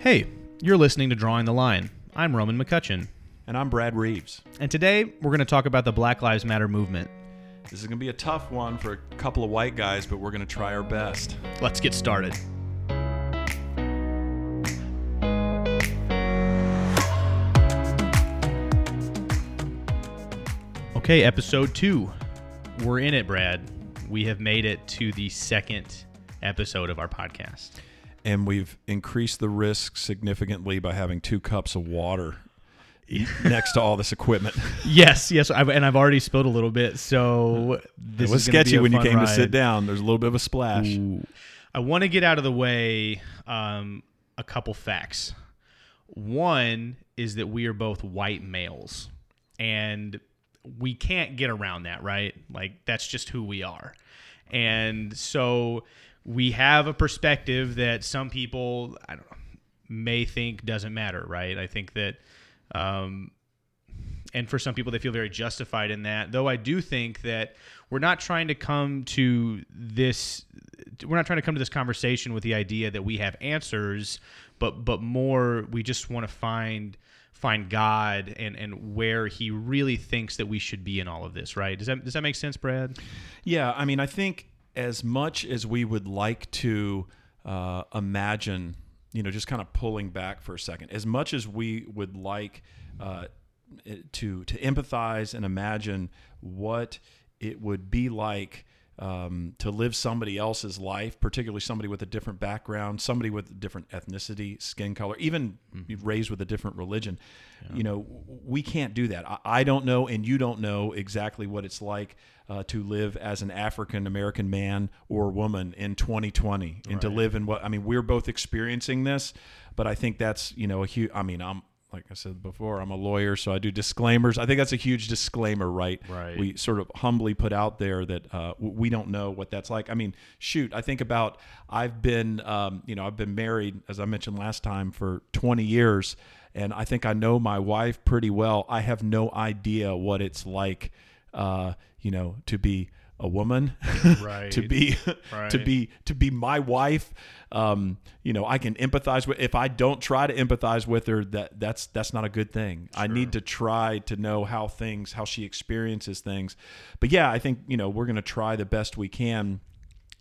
Hey, you're listening to Drawing the Line. I'm Roman McCutcheon. And I'm Brad Reeves. And today we're going to talk about the Black Lives Matter movement. This is going to be a tough one for a couple of white guys, but we're going to try our best. Let's get started. Okay, episode two. We're in it, Brad. We have made it to the second episode of our podcast. And we've increased the risk significantly by having two cups of water next to all this equipment. Yes, yes, I've, and I've already spilled a little bit. So this it was is gonna be sketchy when you came to sit down. There's a little bit of a splash. Ooh. I want to get out of the way um, a couple facts. One is that we are both white males, and we can't get around that, right? Like that's just who we are, and so we have a perspective that some people I don't know, may think doesn't matter, right? I think that. Um, and for some people they feel very justified in that though i do think that we're not trying to come to this we're not trying to come to this conversation with the idea that we have answers but but more we just want to find find god and and where he really thinks that we should be in all of this right does that does that make sense brad Yeah, I mean, I think as much as we would like to uh, imagine, you know, just kind of pulling back for a second, as much as we would like uh, to to empathize and imagine what it would be like um, to live somebody else's life, particularly somebody with a different background, somebody with a different ethnicity, skin color, even raised with a different religion. You know, we can't do that. I, I don't know, and you don't know exactly what it's like uh, to live as an African American man or woman in 2020, and to live in what I mean. We're both experiencing this, but I think that's you know a huge. I mean, I'm like I said before, I'm a lawyer, so I do disclaimers. I think that's a huge disclaimer, right? Right. We sort of humbly put out there that uh, we don't know what that's like. I mean, shoot, I think about I've been, um, you know, I've been married, as I mentioned last time, for 20 years, and I think I know my wife pretty well. I have no idea what it's like, uh, you know, to be a woman, Right. to be to be to be my wife. Um, you know, I can empathize with. If I don't try to empathize with her, that that's that's not a good thing. I need to try to know how things, how she experiences things. But yeah, I think you know we're going to try the best we can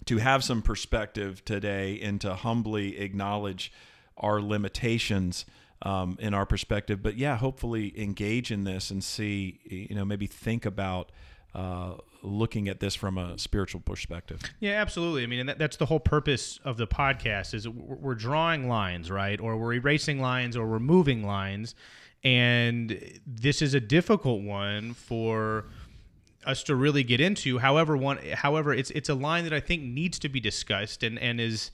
to have some perspective today and to humbly acknowledge our limitations um, in our perspective. But yeah, hopefully engage in this and see, you know, maybe think about uh, looking at this from a spiritual perspective. Yeah, absolutely. I mean, and that, that's the whole purpose of the podcast is we're drawing lines, right? Or we're erasing lines or we're moving lines. And this is a difficult one for us to really get into. However, one however, it's it's a line that I think needs to be discussed and and is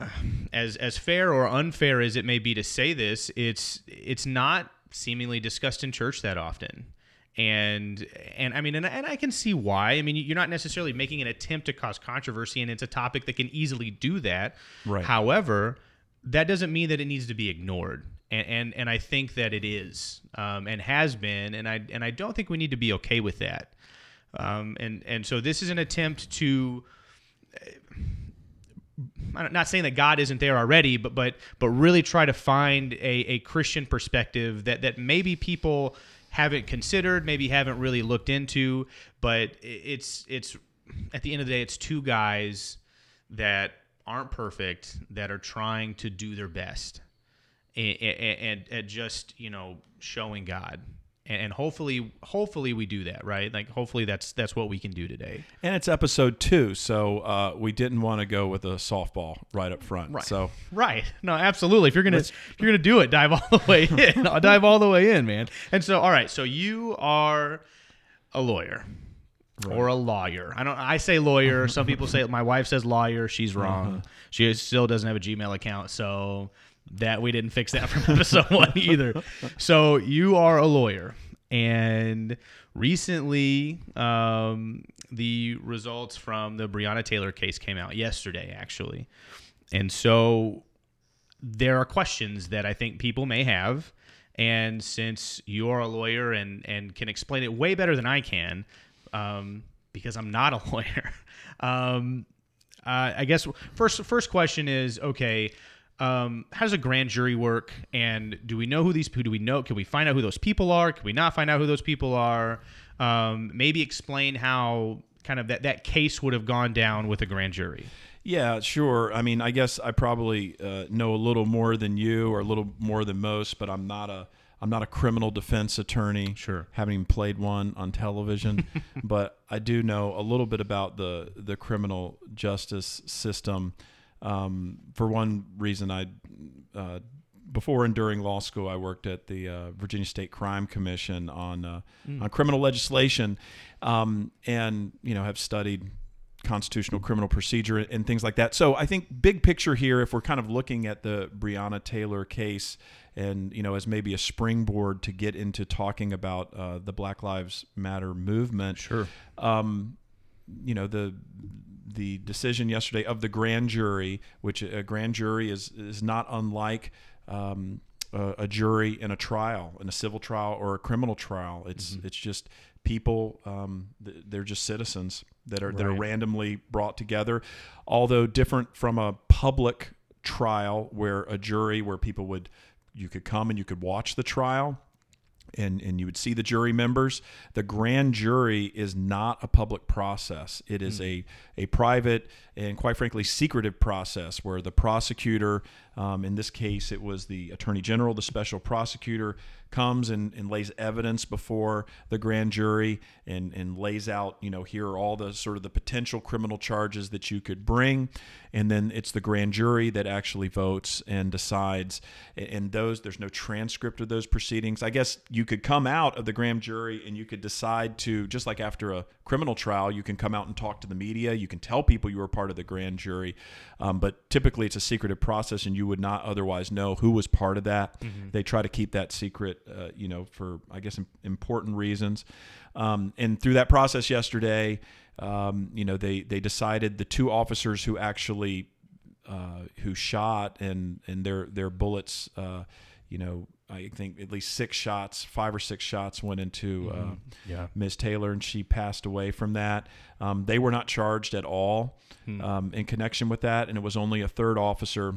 uh, as as fair or unfair as it may be to say this, it's it's not seemingly discussed in church that often. And and I mean and, and I can see why. I mean you're not necessarily making an attempt to cause controversy and it's a topic that can easily do that. Right. However, that doesn't mean that it needs to be ignored. And and, and I think that it is um, and has been and I and I don't think we need to be okay with that. Um, and and so this is an attempt to I'm not saying that God isn't there already, but but but really try to find a, a Christian perspective that that maybe people haven't considered, maybe haven't really looked into, but it's it's at the end of the day, it's two guys that aren't perfect that are trying to do their best and, and just you know showing God. And, and hopefully, hopefully we do that, right? Like, hopefully that's that's what we can do today. And it's episode two, so uh, we didn't want to go with a softball right up front. Right. So Right. No, absolutely. If you're gonna if you're gonna do it, dive all the way in. I'll dive all the way in, man. And so, all right. So you are a lawyer or a lawyer. I don't. I say lawyer. Some people say my wife says lawyer. She's wrong. She still doesn't have a Gmail account, so that we didn't fix that from episode one either. So you are a lawyer, and recently, um, the results from the Breonna Taylor case came out yesterday, actually, and so there are questions that I think people may have. And since you're a lawyer and, and can explain it way better than I can, um, because I'm not a lawyer, um, uh, I guess first first question is okay. Um, how does a grand jury work? And do we know who these? Who do we know? Can we find out who those people are? Can we not find out who those people are? Um, maybe explain how kind of that that case would have gone down with a grand jury. Yeah, sure. I mean, I guess I probably uh, know a little more than you, or a little more than most, but I'm not a I'm not a criminal defense attorney. Sure. Having even played one on television, but I do know a little bit about the the criminal justice system. Um, for one reason, I uh, before and during law school, I worked at the uh, Virginia State Crime Commission on uh, Mm. on criminal legislation, um, and you know have studied constitutional criminal procedure and things like that. So I think big picture here, if we're kind of looking at the Breonna Taylor case, and you know as maybe a springboard to get into talking about uh, the Black Lives Matter movement, Sure. um, you know the the decision yesterday of the grand jury, which a grand jury is is not unlike um, a, a jury in a trial, in a civil trial or a criminal trial. It's it's just people. Um, they're just citizens that are that are randomly brought together, although different from a public trial where a jury where people would you could come and you could watch the trial and and you would see the jury members. The grand jury is not a public process. It is hmm. a a private and quite frankly secretive process where the prosecutor, um, in this case, it was the attorney general, the special prosecutor, comes and, and lays evidence before the grand jury and and lays out you know here are all the sort of the potential criminal charges that you could bring, and then it's the grand jury that actually votes and decides. And- those there's no transcript of those proceedings. I guess you could come out of the grand jury and you could decide to just like after a criminal trial, you can come out and talk to the media. You can tell people you were part of the grand jury, um, but typically it's a secretive process, and you would not otherwise know who was part of that. They try to keep that secret, uh, you know, for I guess important reasons. Um, and through that process yesterday, um, you know, they they decided the two officers who actually uh, who shot and and their their bullets, uh, you know, I think at least six shots, five or six shots went into uh, Yeah. Ms. Taylor, and she passed away from that. Um, they were not charged at all um, in connection with that, and it was only a third officer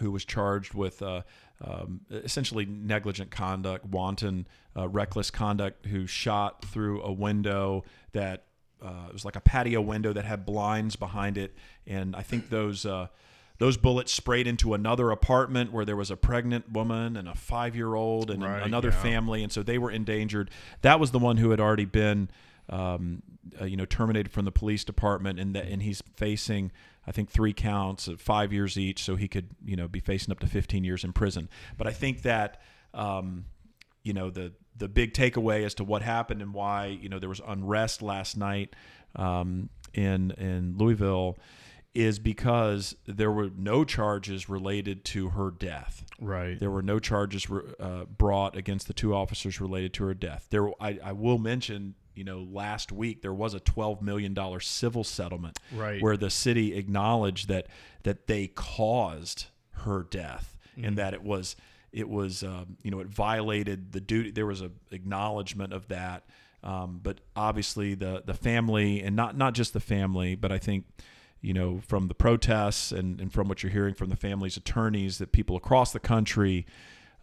who was charged with uh, um, essentially negligent conduct, wanton, uh, reckless conduct, who shot through a window that uh, it was like a patio window that had blinds behind it, and I think those. Those bullets sprayed into another apartment where there was a pregnant woman and a five-year-old and Right, another yeah. family, and so they were endangered. That was the one who had already been, um, uh, you know, terminated from the police department, and that, and he's facing, I think, three counts of five years each, so he could, you know, be facing up to 15 years in prison. But I think that, um, you know, the the big takeaway as to what happened and why, you know, there was unrest last night um, in in Louisville is because there were no charges related to her death. Right. There were no charges uh, brought against the two officers related to her death. There, I, I will mention, you know, last week there was a twelve million dollar civil settlement, Right. where the city acknowledged that that they caused her death Mm. and that it was it was um, you know it violated the duty. There was a acknowledgement of that, um, but obviously the the family and not not just the family, but I think you know, from the protests and, and from what you're hearing from the family's attorneys, that people across the country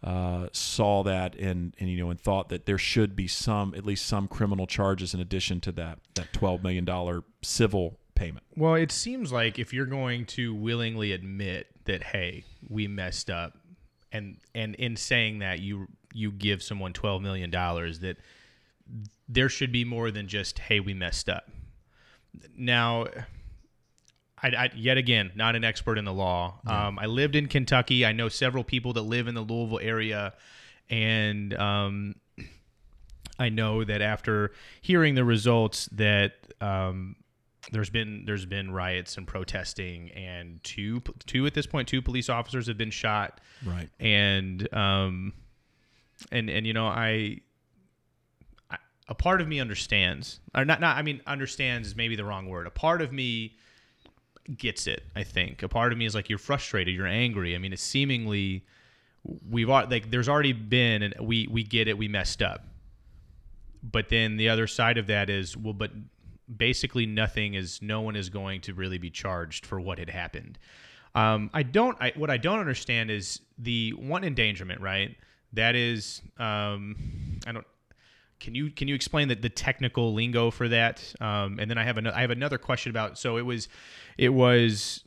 uh, saw that and, and, you know, and thought that there should be some, at least some criminal charges in addition to that, that $12 million civil payment. Well, it seems like if you're going to willingly admit that, hey, we messed up, and and in saying that you you give someone twelve million dollars, that there should be more than just, hey, we messed up. Now, I, I yet again not an expert in the law. Um, I lived in Kentucky. I know several people that live in the Louisville area, and um, I know that after hearing the results, that um, there's been there's been riots and protesting, and two two at this point two police officers have been shot, Right. and um, and and you know I. I- A part of me understands, or not. Not. I mean, understands is maybe the wrong word. A part of me gets it. I think a part of me is like you're frustrated, you're angry. I mean, it's seemingly we've like there's already been, and we we get it. We messed up, but then the other side of that is well, but basically nothing is. No one is going to really be charged for what had happened. Um, I don't. I, what I don't understand is the one endangerment, right? That is, um, I don't. Can you can you explain the, the technical lingo for that? Um, and then I have another I have another question about. So it was, it was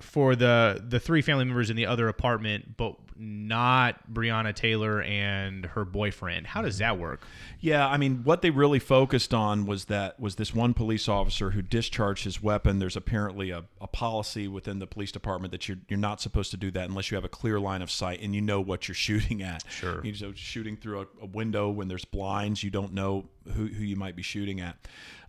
for the the three family members in the other apartment, but not Breonna Taylor and her boyfriend. How does that work? Yeah, I mean, what they really focused on was that was this one police officer who discharged his weapon. There's apparently a, a policy within the police department that you're you're not supposed to do that unless you have a clear line of sight and you know what you're shooting at. Sure. You know, shooting through a, a window when there's blinds, you don't know who, who you might be shooting at.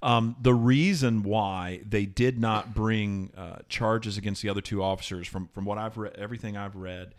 Um, the reason why they did not bring uh, charges against the other two officers, from from what I've read, everything I've read,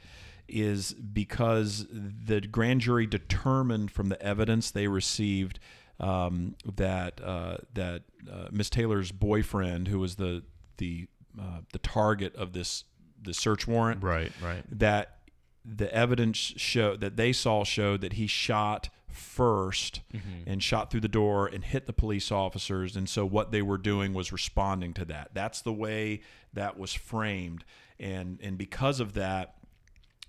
is because the grand jury determined from the evidence they received um, that uh, that uh, Miss Taylor's boyfriend, who was the the uh, the target of this the search warrant, Right, right. that the evidence showed that they saw showed that he shot 1st and shot through the door and hit the police officers. And so what they were doing was responding to that. That's the way that was framed. And and because of that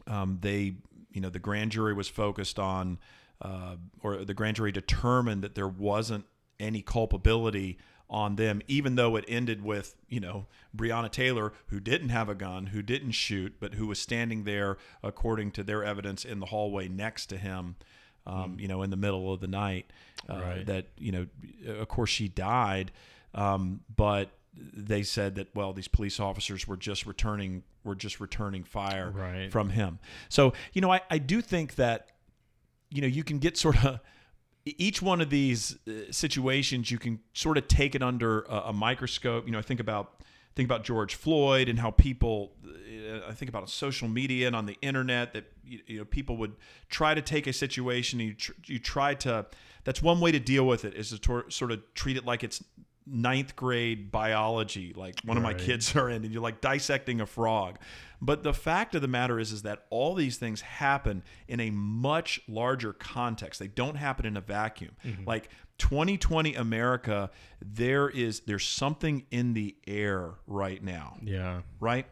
um, they you know the grand jury was focused on uh, or the grand jury determined that there wasn't any culpability on them, even though it ended with, you know, Breonna Taylor, who didn't have a gun, who didn't shoot, but who was standing there, according to their evidence, in the hallway next to him, um, you know, in the middle of the night. Uh, Right. That, you know, of course she died, um, but they said that well these police officers were just returning were just returning fire Right. from him so you know I, I do think that you know you can get sort of each one of these uh, situations you can sort of take it under a, a microscope you know I think about think about George Floyd and how people uh, I think about social media and on the internet that you, know people would try to take a situation and you tr- you try to that's one way to deal with it is to tor- sort of treat it like it's ninth grade biology like one of my kids are in and you're like dissecting a frog. But the fact of the matter is is that all these things happen in a much larger context. They don't happen in a vacuum. Like 2020 america there is there's something in the air right now Yeah. right?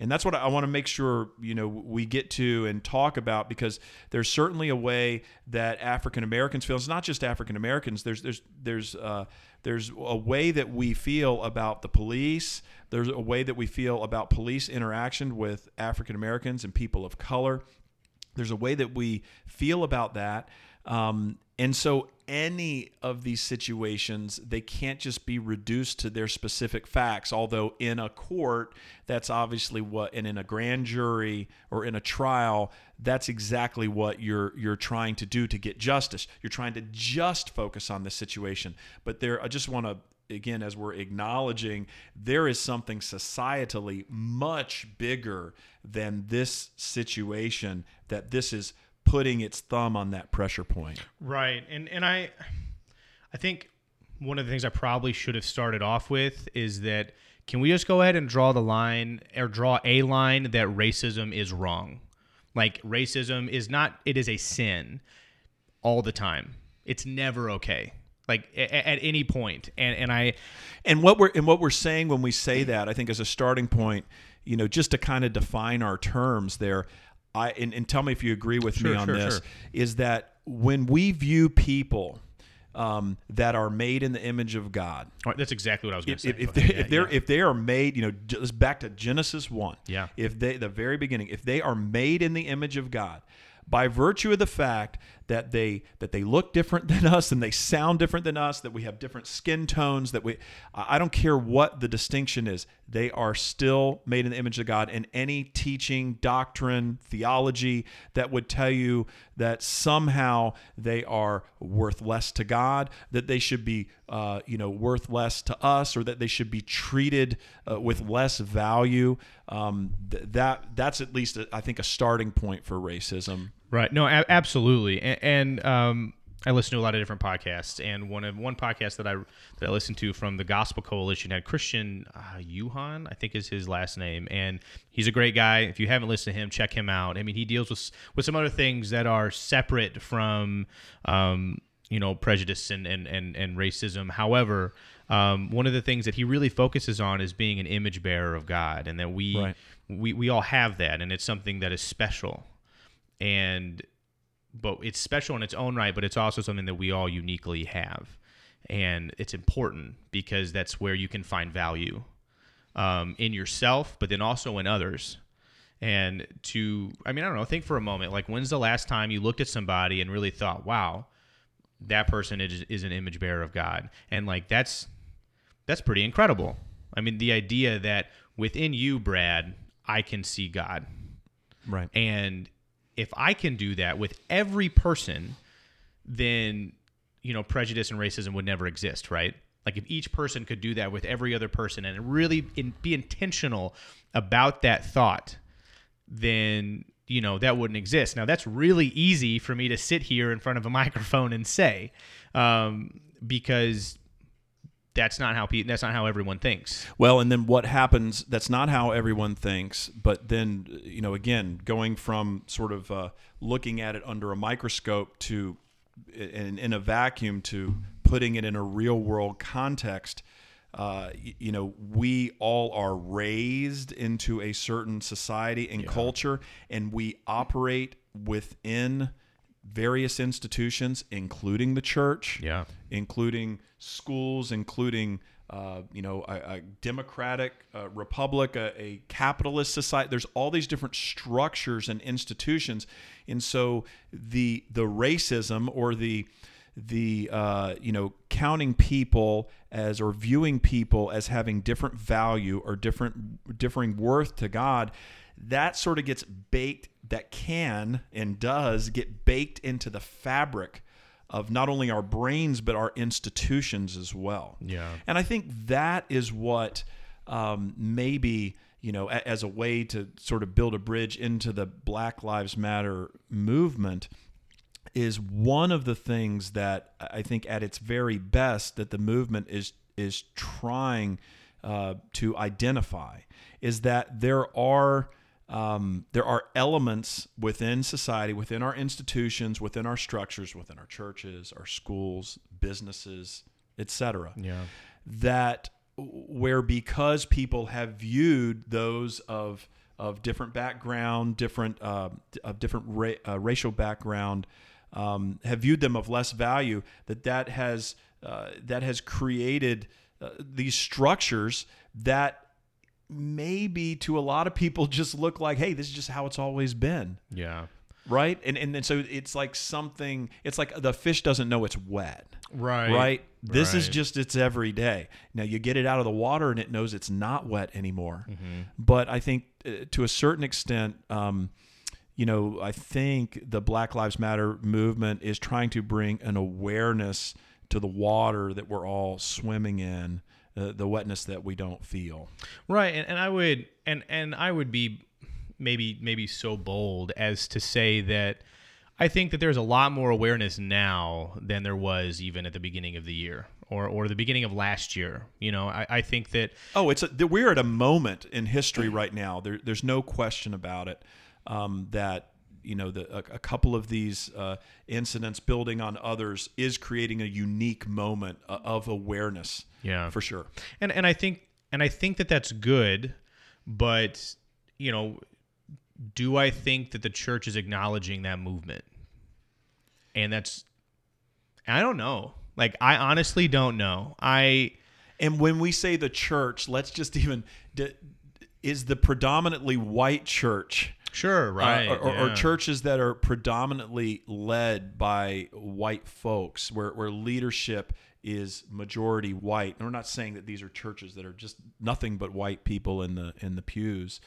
And that's what I want to make sure you know we get to and talk about because there's certainly a way that African Americans feel. It's not just African Americans. There's there's there's uh, there's a way that we feel about the police. There's a way that we feel about police interaction with African Americans and people of color. There's a way that we feel about that. Um, and so, any of these situations, they can't just be reduced to their specific facts. Although, in a court, that's obviously what, and in a grand jury or in a trial, that's exactly what you're you're trying to do to get justice. You're trying to just focus on the situation. But there, I just want to again, as we're acknowledging, there is something societally much bigger than this situation that this is putting its thumb on that pressure point. Right. And and I I think one of the things I probably should have started off with is that can we just go ahead and draw the line or draw a line that racism is wrong? Like racism is not it is a sin all the time. It's never okay. Like a- a- at any point. And and I And what we're and what we're saying when we say that, I think as a starting point, you know, just to kind of define our terms there, I and, and tell me if you agree with me on sure, this, sure. is that when we view people um, that are made in the image of God, oh, that's exactly what I was going to if, say. if, Go they, ahead. if Yeah, if they are made, you know, just back to Genesis one. Yeah. If they the very beginning, if they are made in the image of God, by virtue of the fact that they that they look different than us and they sound different than us, that we have different skin tones, that we I don't care what the distinction is, they are still made in the image of God. And any teaching, doctrine, theology that would tell you that somehow they are worth less to God, that they should be, uh, you know, worth less to us, or that they should be treated uh, with less value. Um, th- that that's at least, a, I think, a starting point for racism. Right. No, a- absolutely. And, and um, I listen to a lot of different podcasts, and one of one podcast that I that I listened to from the Gospel Coalition had Christian uh, Yuan, I think is his last name, and he's a great guy. If you haven't listened to him, check him out. I mean, he deals with with some other things that are separate from. Um, you know prejudice and and and, and racism. However, um, one of the things that he really focuses on is being an image bearer of God, and that we Right. we we all have that, and it's something that is special, and but it's special in its own right, but it's also something that we all uniquely have, and it's important because that's where you can find value um, in yourself, but then also in others. And to, I mean, I don't know, think for a moment. Like, when's the last time you looked at somebody and really thought, wow, that person is, is an image bearer of God? And like, that's that's pretty incredible. I mean, the idea that within you, Brad, I can see God. Right. And if I can do that with every person, then you know prejudice and racism would never exist, right? Like if each person could do that with every other person and really in, be intentional about that thought, then you know that wouldn't exist. Now that's really easy for me to sit here in front of a microphone and say, um, because that's not how pe- that's not how everyone thinks. Well, and then what happens? That's not how everyone thinks. But then, you know, again, going from sort of uh, looking at it under a microscope to in, in a vacuum to putting it in a real world context. Uh, you know, we all are raised into a certain society and culture, and we operate within various institutions, including the church Yeah. Including schools, including uh, you know a, a democratic uh, republic, a, a capitalist society. There's all these different structures and institutions, and so the the racism or the the uh, you know counting people as or viewing people as having different value or different differing worth to God that sort of gets baked that can and does get baked into the fabric of not only our brains but our institutions as well Yeah. and i think that is what um, maybe you know a- as a way to sort of build a bridge into the black lives matter movement is one of the things that I think at its very best that the movement is is trying uh, to identify is that there are um, there are elements within society, within our institutions, within our structures, within our churches, our schools, businesses, etc Yeah. that where because people have viewed those of of different background, different uh, of different ra- uh, racial background, um, have viewed them of less value, that that has uh, that has created uh, these structures that maybe to a lot of people just look like, hey, this is just how it's always been Yeah. right? And and then so it's like something. It's like the fish doesn't know it's wet, Right. right? This is just its everyday. Now you get it out of the water and it knows it's not wet anymore. Mm-hmm. But I think uh, to a certain extent. Um, you know, I think the Black Lives Matter movement is trying to bring an awareness to the water that we're all swimming in, uh, the wetness that we don't feel. Right, and, and I would and and I would be maybe maybe so bold as to say that I think that there's a lot more awareness now than there was even at the beginning of the year or or the beginning of last year. You know, I, I think that Oh, it's a, we're at a moment in history right now. There, there's no question about it. Um, that you know, the, a, a couple of these uh, incidents building on others is creating a unique moment uh, of awareness. Yeah. for sure. and and I think and I think that that's good, but you know, do I think that the church is acknowledging that movement? And that's I don't know. Like I honestly don't know. I And when we say the church, let's just even is the predominantly white church. Sure, uh, right. or, or- or yeah. churches that are predominantly led by white folks, where, where leadership is majority white. And we're not saying that these are churches that are just nothing but white people in the in the pews,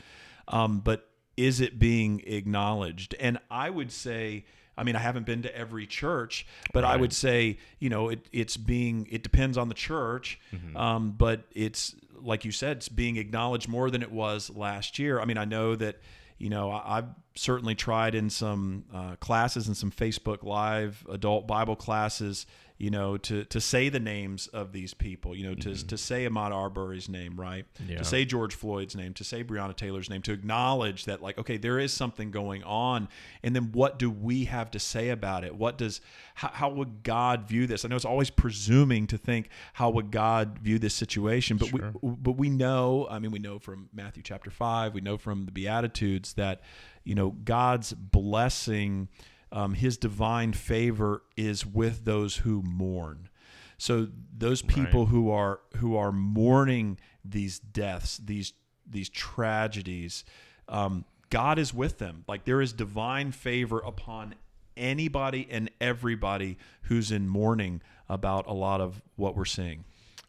um, but is it being acknowledged? And I would say. I mean, I haven't been to every church, but I would say, you know, it, it's being, it depends on the church, um, but it's, like you said, it's being acknowledged more than it was last year. I mean, I know that, you know, I, I've certainly tried in some uh, classes and some Facebook Live adult Bible classes, you know, to to say the names of these people, you know, to mm-hmm. to say Ahmaud Arbery's name, right? Yeah. To say George Floyd's name, to say Breonna Taylor's name, to acknowledge that like, okay, there is something going on, and then what do we have to say about it? What does how, how would God view this? I know it's always presuming to think how would God view this situation, but Sure. we but we know, I mean, we know from Matthew chapter five, we know from the Beatitudes that you know God's blessing, um, His divine favor is with those who mourn. So those people who are who are mourning these deaths, these these tragedies, um, God is with them. Like there is divine favor upon anybody and everybody who's in mourning about a lot of what we're seeing.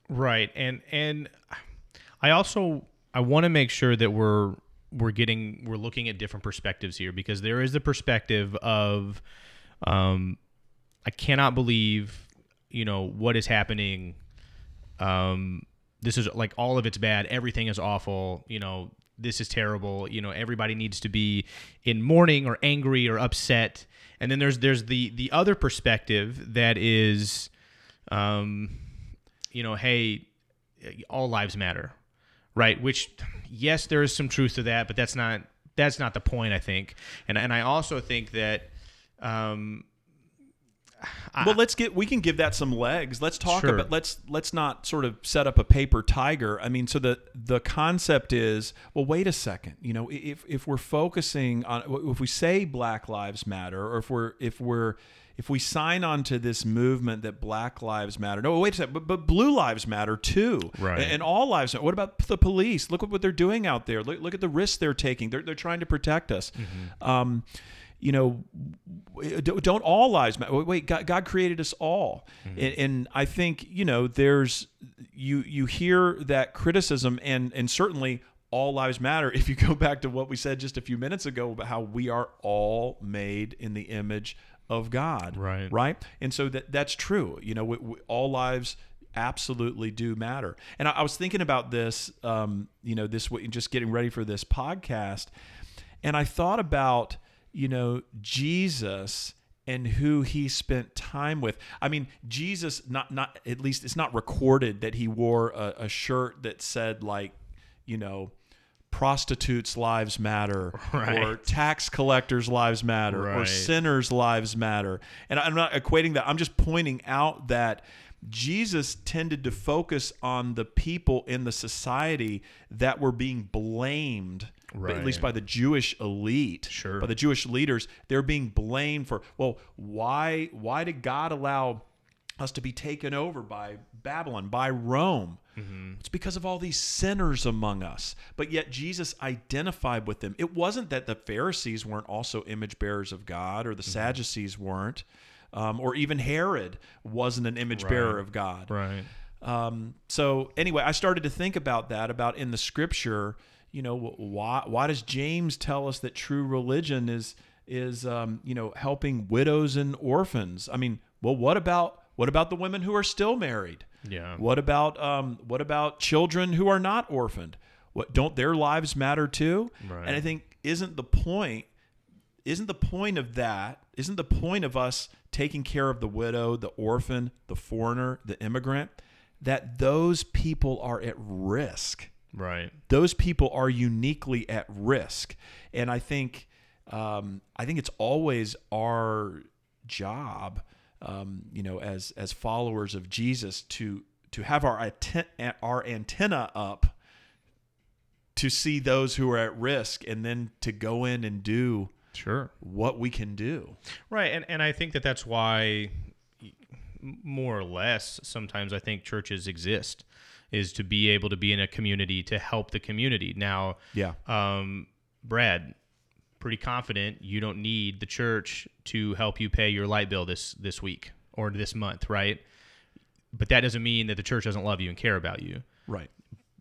Right. And and I also I want to make sure that we're we're getting we're looking at different perspectives here because there is the perspective of um I cannot believe, you know, what is happening. Um this is like all of it's bad, everything is awful, you know, this is terrible, you know, everybody needs to be in mourning or angry or upset. And then there's there's the the other perspective that is um you know, hey, all lives matter, right? Which, yes, there is some truth to that, but that's not that's not the point. I think, and and I also think that, um, well, let's get we can give that some legs. Let's talk Sure. about let's let's not sort of set up a paper tiger. I mean, so the the concept is, well, wait a second. You know, if if we're focusing on if we say Black Lives Matter, or if we're if we're if we sign on to this movement that Black Lives Matter, no, wait a second, but, but Blue Lives Matter too, Right. And, and all lives. matter. What about the police? Look at what they're doing out there. Look, look at the risks they're taking. They're they're trying to protect us. Um, you know, don't all lives matter? Wait, God, God created us all, and, and I think you know there's you you hear that criticism, and and certainly all lives matter. If you go back to what we said just a few minutes ago about how we are all made in the image of God, Right. Right, and so that that's true. You know, we, we, all lives absolutely do matter. And I, I was thinking about this, um, you know, this just getting ready for this podcast, and I thought about, you know, Jesus and who he spent time with. I mean, Jesus, not not at least it's not recorded that he wore a, a shirt that said like, you know. Prostitutes' lives matter, or tax collectors' lives matter, or sinners' lives matter. And I'm not equating that. I'm just pointing out that Jesus tended to focus on the people in the society that were being blamed, but at least by the Jewish elite, Sure. by the Jewish leaders. They're being blamed for, well, why why did God allow us to be taken over by Babylon, by Rome? It's because of all these sinners among us. But yet Jesus identified with them. It wasn't that the Pharisees weren't also image bearers of God or the Sadducees weren't. Um, or even Herod wasn't an image bearer of God. right, Um, so anyway, I started to think about that about in the scripture. You know, why why does James tell us that true religion is is um, you know helping widows and orphans? I mean, well, what about what about the women who are still married? yeah, What about um, what about children who are not orphaned? What don't their lives matter too? Right. And I think isn't the point isn't the point of that isn't the point of us taking care of the widow, the orphan, the foreigner, the immigrant that those people are at risk. right, Those people are uniquely at risk, and I think um, I think it's always our job, um, you know, as as followers of Jesus, to to have our atten- our antenna up to see those who are at risk, and then to go in and do sure. what we can do. Right, and and I think that that's why, more or less, sometimes I think churches exist, is to be able to be in a community to help the community. Now, Yeah. um, Brad, pretty confident you don't need the church to help you pay your light bill this this week or this month, right? But that doesn't mean that the church doesn't love you and care about you Right.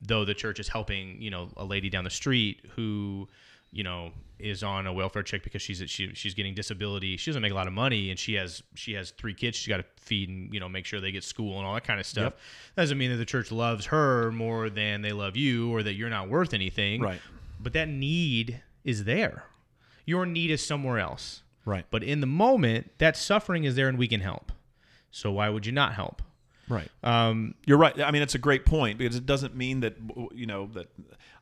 though the church is helping, you know, a lady down the street who, you know, is on a welfare check because she's she, she's getting disability. She doesn't make a lot of money, and she has she has three kids. She's got to feed and you know make sure they get school and all that kind of stuff. That doesn't mean that the church loves her more than they love you, or that you're not worth anything. Right. But that need is there. Your need is somewhere else. Right. But in the moment, that suffering is there, and we can help. So why would you not help? Right. Um, You're right. I mean, it's a great point because it doesn't mean that you know that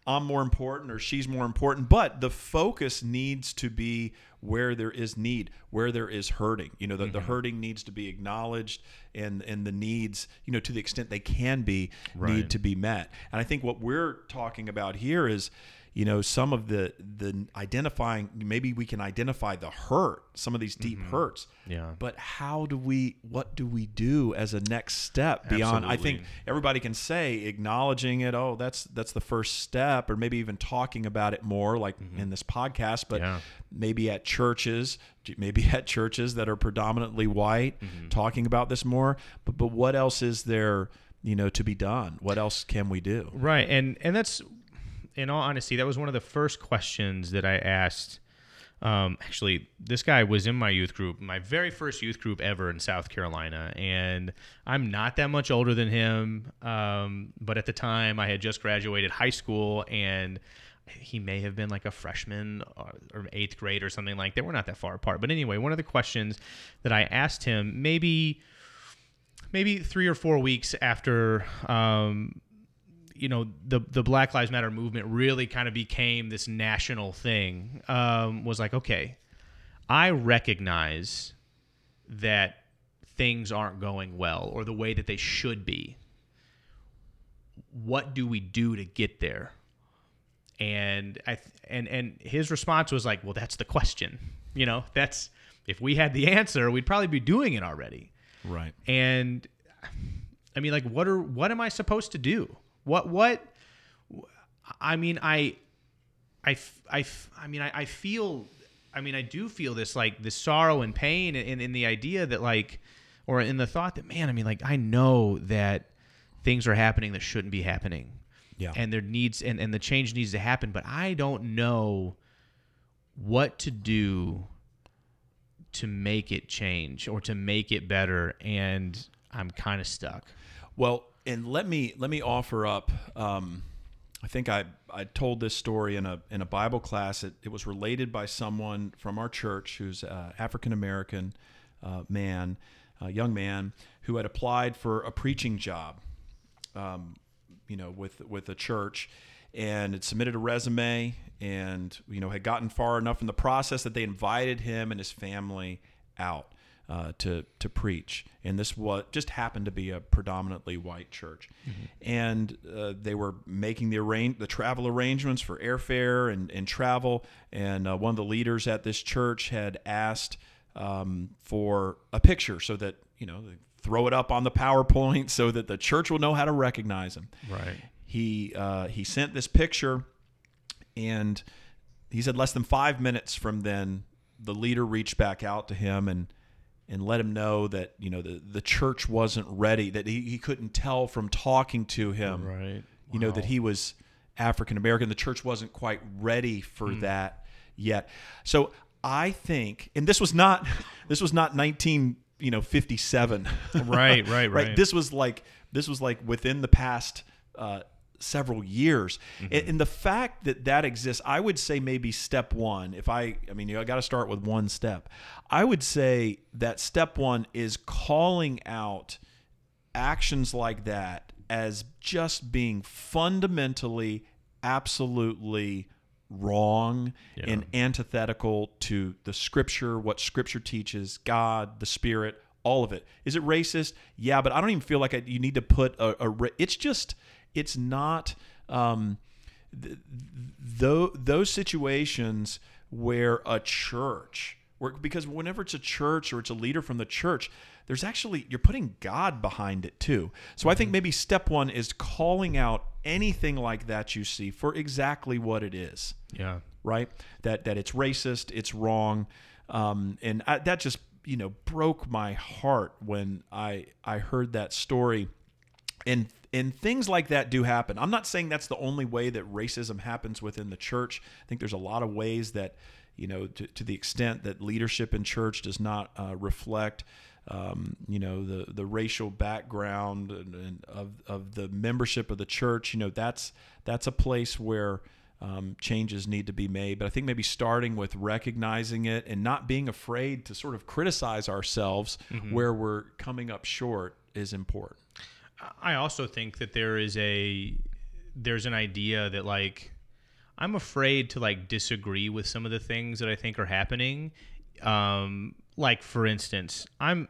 I'm more important or she's more important, but the focus needs to be where there is need, where there is hurting. You know, the, the hurting needs to be acknowledged, and and the needs, you know, to the extent they can be, Right. need to be met. And I think what we're talking about here is you know some of the the identifying maybe we can identify the hurt some of these deep mm-hmm. hurts. Yeah. but how do we what do we do as a next step beyond i think everybody can say acknowledging it oh that's that's the first step or maybe even talking about it more like mm-hmm. in this podcast but Yeah. maybe at churches maybe at churches that are predominantly white mm-hmm. talking about this more. But but what else is there you know to be done? What else can we do? Right, and and that's in all honesty, that was one of the first questions that I asked. Um, actually, this guy was in my youth group, my very first youth group ever in South Carolina, and I'm not that much older than him. Um, but at the time, I had just graduated high school, and he may have been like a freshman or, or eighth grade or something like that. We're not that far apart, but anyway, one of the questions that I asked him, maybe maybe three or four weeks after um, you know the the Black Lives Matter movement really kind of became this national thing um, was like okay I recognize that things aren't going well or the way that they should be. What do we do to get there? And I th- and and his response was like well that's the question. You know that's if we had the answer we'd probably be doing it already. Right. And i mean like what are what am i supposed to do what what i mean i i i, I mean I, I feel i mean i do feel this like this sorrow and pain in, in the idea that like or in the thought that man i mean like i know that things are happening that shouldn't be happening Yeah. and there needs and, and the change needs to happen but i don't know what to do to make it change or to make it better and i'm kind of stuck Well, and let me let me offer up. Um, I think I I told this story in a in a Bible class. It, it was related by someone from our church who's African American uh, man, a young man who had applied for a preaching job. Um, you know, with with a church, and had submitted a resume, and you know had gotten far enough in the process that they invited him and his family out uh, to to preach. And this what just happened to be a predominantly white church, and uh, they were making the arrange the travel arrangements for airfare and and travel. And uh, one of the leaders at this church had asked um, for a picture so that you know they throw it up on the PowerPoint so that the church will know how to recognize him right he uh, he sent this picture, and he said less than five minutes from then, the leader reached back out to him and and let him know that you know the the church wasn't ready, that he, he couldn't tell from talking to him, right you know that he was African American. The church wasn't quite ready for that yet. So I think, and this was not this was not nineteen you know fifty seven. Right, right, right. This was like this was like within the past uh, several years, Mm-hmm. and, and the fact that that exists, I would say maybe step one. If I, I mean, you I got to start with one step. I would say that step one is calling out actions like that as just being fundamentally, absolutely wrong and antithetical to the scripture, what scripture teaches, God, the Spirit, all of it. Is it racist? Yeah, but I don't even feel like I, you need to put a, a. It's just, it's not. Um, th- th- those situations where a church where, because whenever it's a church or it's a leader from the church there's actually you're putting god behind it too. So i think maybe step one is calling out anything like that you see for exactly what it is. Yeah. Right? That that it's racist it's wrong. Um, and I, that just you know broke my heart when i i heard that story. And and things like that do happen. I'm not saying that's the only way that racism happens within the church. I think there's a lot of ways that you know to, to the extent that leadership in church does not uh, reflect um, you know the the racial background and, and of of the membership of the church. You know that's that's a place where um, changes need to be made. But I think maybe starting with recognizing it and not being afraid to sort of criticize ourselves where we're coming up short is important. I also think that there is a there's an idea that like I'm afraid to like disagree with some of the things that I think are happening. Um, like for instance, I'm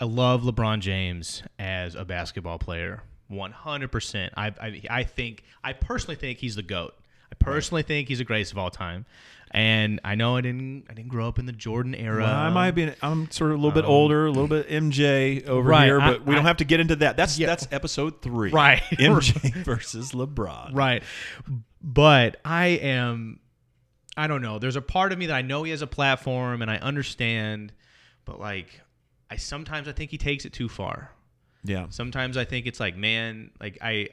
I love LeBron James as a basketball player, 100%. I I, I think I personally think he's the goat. I personally think he's the greatest of all time. And I know I didn't I didn't grow up in the Jordan era. Well, I might be. I'm sort of a little bit um, older, a little bit MJ over Right, here, I- but we don't I- have to get into that. That's Yeah. that's episode three, Right. MJ versus LeBron. right but i am i don't know there's a part of me that i know he has a platform and i understand but like i sometimes i think he takes it too far Yeah, sometimes i think it's like man like I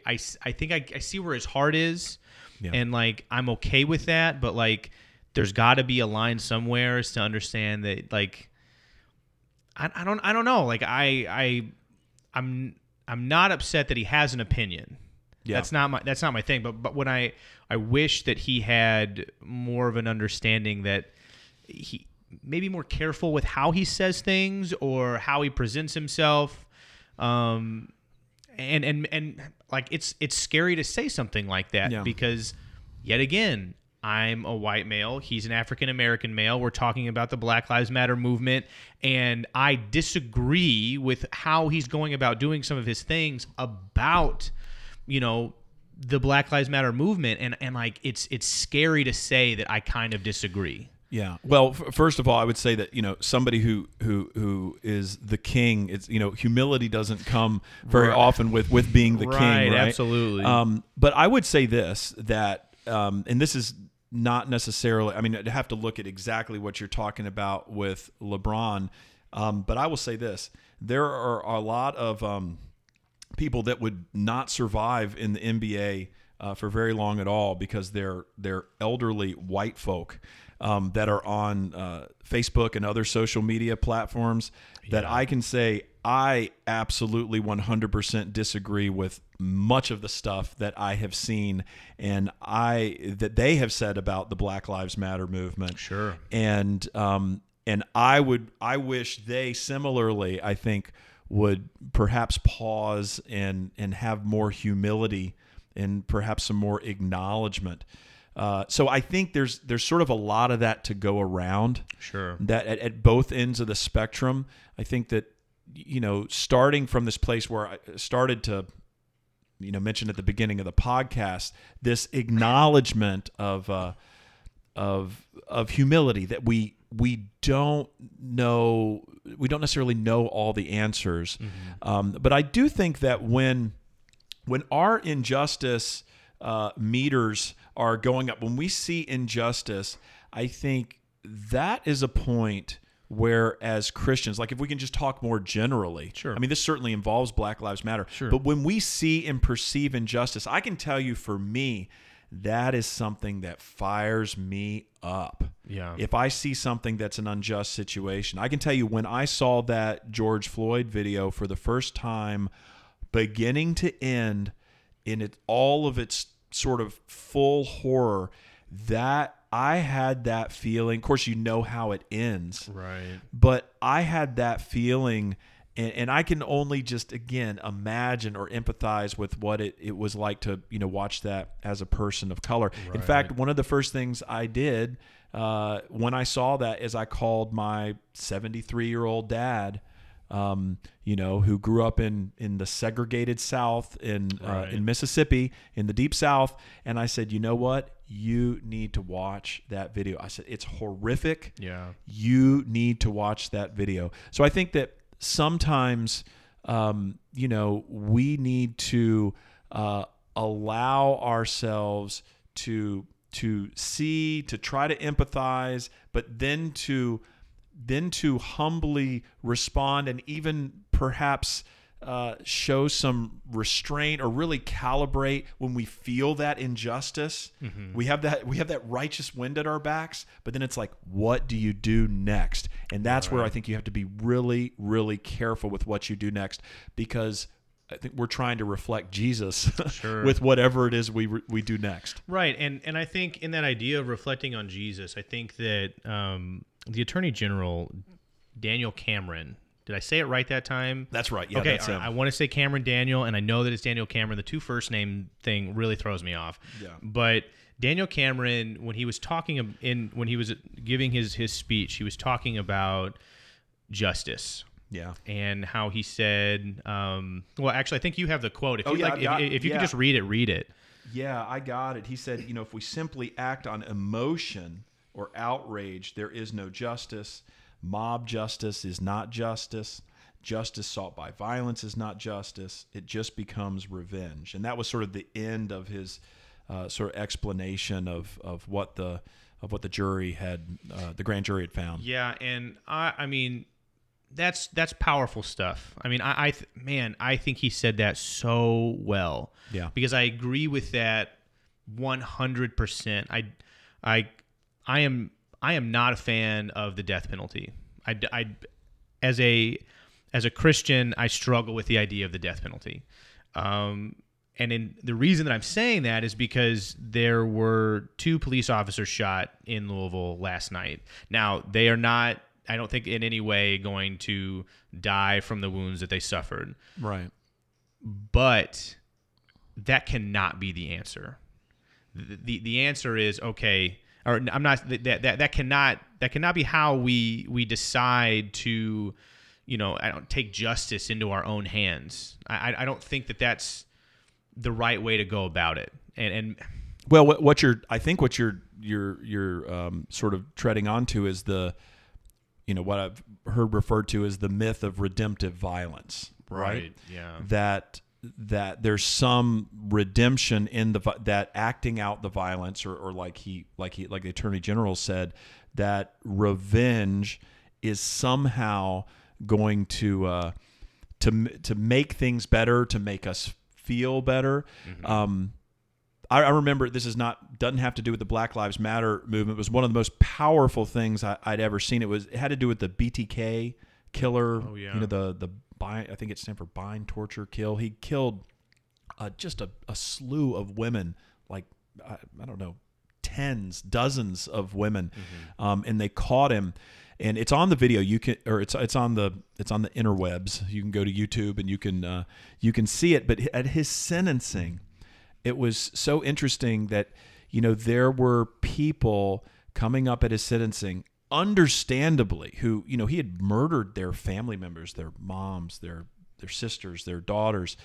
think I, I see where his heart is Yeah. and like i'm okay with that but like there's got to be a line somewhere to understand that like I, I don't i don't know like i i i'm i'm not upset that he has an opinion Yeah. that's not my that's not my thing. But but when I I wish that he had more of an understanding that he maybe more careful with how he says things or how he presents himself. Um, and and and like it's it's scary to say something like that Yeah. because yet again I'm a white male. He's an African American male. We're talking about the Black Lives Matter movement, and I disagree with how he's going about doing some of his things about, you know, the Black Lives Matter movement. And and like it's it's scary to say that I kind of disagree. Yeah. Well, f- first of all, I would say that you know somebody who who who is the king. It's you know humility doesn't come very Right. often with with being the Right, king. Right. absolutely. Um, but I would say this that, um, and this is not necessarily. I mean, I'd have to look at exactly what you're talking about with LeBron. Um, but I will say this: there are a lot of um, people that would not survive in the NBA uh, for very long at all because they're they're elderly white folk um, that are on uh, Facebook and other social media platforms that I can say I absolutely 100% disagree with much of the stuff that I have seen and I that they have said about the Black Lives Matter movement Sure. and um, and I would I wish they similarly I think would perhaps pause and and have more humility and perhaps some more acknowledgement. Uh, so I think there's there's sort of a lot of that to go around Sure. that at, at both ends of the spectrum. I think that you know starting from this place where I started to you know mention at the beginning of the podcast this acknowledgement of uh, of of humility that we we don't know we don't necessarily know all the answers um, but I do think that when when our injustice uh, meters are going up when we see injustice I think that is a point where as Christians like if we can just talk more generally Sure. I mean this certainly involves Black Lives Matter Sure. but when we see and perceive injustice I can tell you for me that is something that fires me up Yeah. if I see something that's an unjust situation. I can tell you when I saw that George Floyd video for the first time, beginning to end, in it all of its sort of full horror, that I had that feeling. Of course, you know how it ends Right. but I had that feeling, and, and I can only just again imagine or empathize with what it, it was like to you know watch that as a person of color. In fact, one of the first things I did uh, when I saw that is I called my 73 year old dad. Um, you know, who grew up in in the segregated South in uh, in Mississippi in the deep South, and I said, you know what, you need to watch that video. I said it's horrific Yeah. you need to watch that video. So I think that sometimes, um, you know, we need to uh, allow ourselves to to see, to try to empathize, but then to then to humbly respond and even perhaps uh, show some restraint or really calibrate when we feel that injustice. We have that we have that righteous wind at our backs, but then it's like, what do you do next? And that's where I think you have to be really, really careful with what you do next because I think we're trying to reflect Jesus Sure. with whatever it is we we do next. Right, and and I think in that idea of reflecting on Jesus, I think that um, the Attorney General Daniel Cameron. Did I say it right that time? That's right. Yeah, okay, that's right, I want to say Cameron Daniel, and I know that it's Daniel Cameron. The two first name thing really throws me off. Yeah. But Daniel Cameron, when he was talking in when he was giving his his speech, he was talking about justice yeah. and how he said, um, well, actually, I think you have the quote. If Oh, you yeah, like, I've if, if you yeah. could just read it, read it. Yeah, I got it. He said, you know, if we simply act on emotion or outrage, there is no justice. Mob justice is not justice. Justice sought by violence is not justice. It just becomes revenge. And that was sort of the end of his uh, sort of explanation of, of what the of what the jury had, uh, the grand jury had found. Yeah, and I, I mean, that's that's powerful stuff. I mean, I, I th- man, I think he said that so well. Yeah. because I agree with that one hundred percent. I, I, I am I am not a fan of the death penalty. I, I, as a as a Christian, I struggle with the idea of the death penalty. Um, and in the reason that I'm saying that is because there were two police officers shot in Louisville last night. Now, they are not, I don't think, in any way going to die from the wounds that they suffered, Right. but that cannot be the answer. The, the, the answer is okay, or I'm not that, that that cannot that cannot be how we we decide to, you know, I don't take justice into our own hands. I I- don't think that that's the right way to go about it. And and Well, what, what you're, I think what you're, you're, you're um, sort of treading onto is the, you know, what I've heard referred to as the myth of redemptive violence, right? yeah. That that there's some redemption in the that acting out the violence, or, or like he, like he, like the attorney general said, that revenge is somehow going to uh, to to make things better, to make us feel better. Um, I, I remember this is not doesn't have to do with the Black Lives Matter movement. It was one of the most powerful things I, I'd ever seen. It was it had to do with the BTK killer. Oh, yeah. You know the the bind, I think it stands for bind, torture, kill. He killed uh, just a, a slew of women, like I, I don't know, tens, dozens of women, um, and they caught him. And it's on the video. You can, or it's it's on the it's on the interwebs. You can go to YouTube and you can uh, you can see it. But at his sentencing, it was so interesting that you know there were people coming up at his sentencing understandably who you know he had murdered their family members their moms their their sisters their daughters.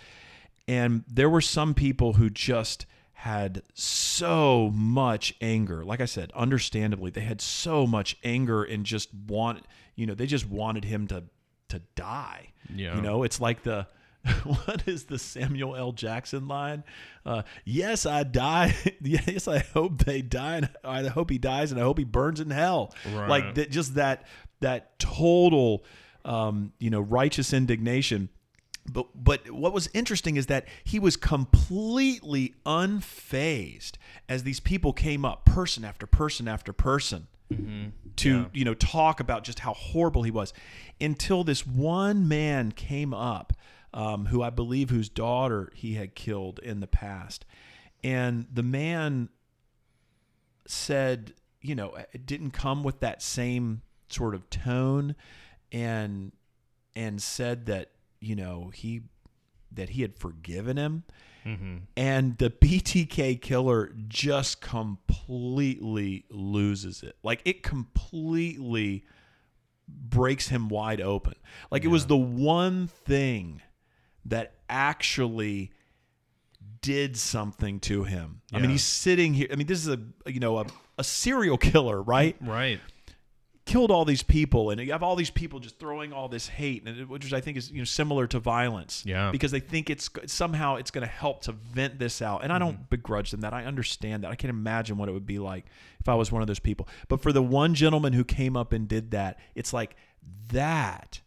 And there were some people who just had so much anger. Like i said understandably they had so much anger and just want you know they just wanted him to to die. Yeah. you know it's like the what is the Samuel L. Jackson line? Uh, yes, I die. yes, I hope they die, and I hope he dies, and I hope he burns in hell. Right. Like that, just that that total, um, you know, righteous indignation. But but what was interesting is that he was completely unfazed as these people came up, person after person after person, to you know talk about just how horrible he was, until this one man came up, um, who I believe whose daughter he had killed in the past, and the man said, you know, it didn't come with that same sort of tone, and and said that you know he that he had forgiven him. And the BTK killer just completely loses it. Like it completely breaks him wide open. Like it was the one thing that actually did something to him. I mean, he's sitting here. I mean, this is a you know a, a serial killer, right? Right. killed all these people and you have all these people just throwing all this hate and which I think is you know similar to violence Yeah. because they think it's somehow it's going to help to vent this out and I Mm-hmm. don't begrudge them that I understand that I can't imagine what it would be like if I was one of those people but for the one gentleman who came up and did that it's like that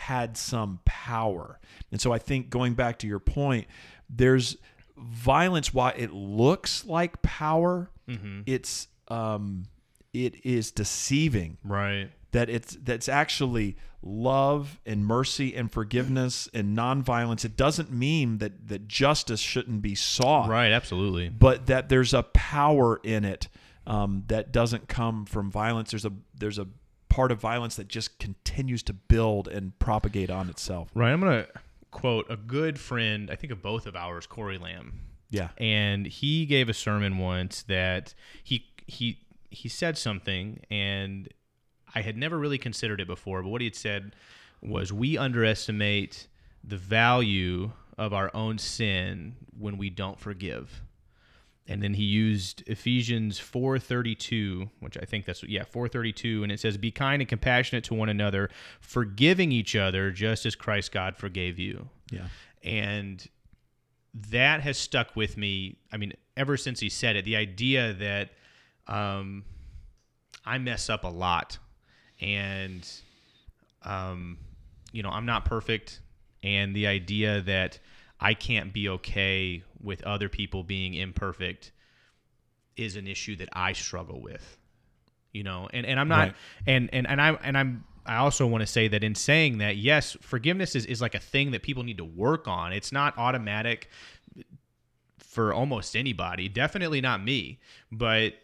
had some power and so I think going back to your point there's violence while it looks like power Mm-hmm. it's um it is deceiving Right. that it's that's actually love and mercy and forgiveness and nonviolence. It doesn't mean that that justice shouldn't be sought, Right, absolutely. but that there's a power in it um, that doesn't come from violence. There's a there's a part of violence that just continues to build and propagate on itself. Right. I'm going to quote a good friend, I think of both of ours, Corey Lamb. Yeah. and he gave a sermon once that he he he said something and I had never really considered it before, but what he had said was we underestimate the value of our own sin when we don't forgive. And then he used Ephesians 4:32, which I think that's yeah, 4:32 and it says be kind and compassionate to one another, forgiving each other just as Christ God forgave you Yeah. and that has stuck with me. I mean, ever since he said it, the idea that um, I mess up a lot, and um, you know, I'm not perfect, and the idea that I can't be okay with other people being imperfect is an issue that I struggle with. You know, and, and I'm not Right. and, and and I and I'm I also want to say that in saying that, yes, forgiveness is, is like a thing that people need to work on. It's not automatic for almost anybody. Definitely not me. But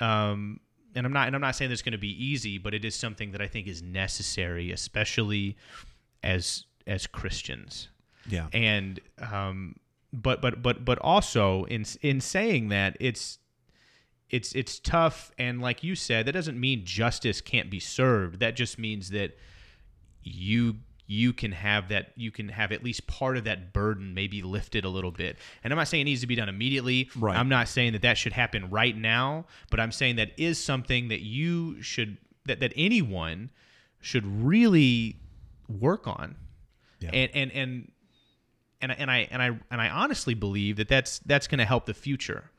um and I'm not and I'm not saying that it's going to be easy, but it is something that I think is necessary, especially as as Christians Yeah. and um, but but but but also in in saying that it's it's it's tough and like you said that doesn't mean justice can't be served that just means that you you can have that you can have at least part of that burden maybe lifted a little bit and i'm not saying it needs to be done immediately Right. i'm not saying that that should happen right now but i'm saying that is something that you should that that anyone should really work on Yeah. and and and and I- and I and I and I honestly believe that that's that's going to help the future,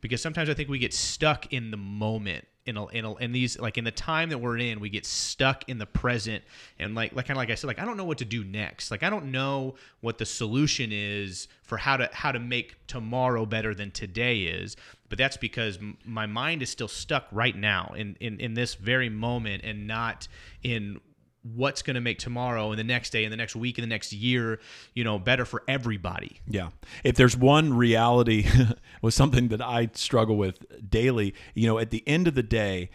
because sometimes I think we get stuck in the moment in a, in a, in these like in the time that we're in, we get stuck in the present and like like kind of like I said, like I don't know what to do next. Like I don't know what the solution is for how to how to make tomorrow better than today is. But that's because m- my mind is still stuck right now in in in this very moment and not in what's going to make tomorrow and the next day and the next week and the next year, you know, better for everybody. Yeah. If there's one reality was something that I struggle with daily, you know, at the end of the day,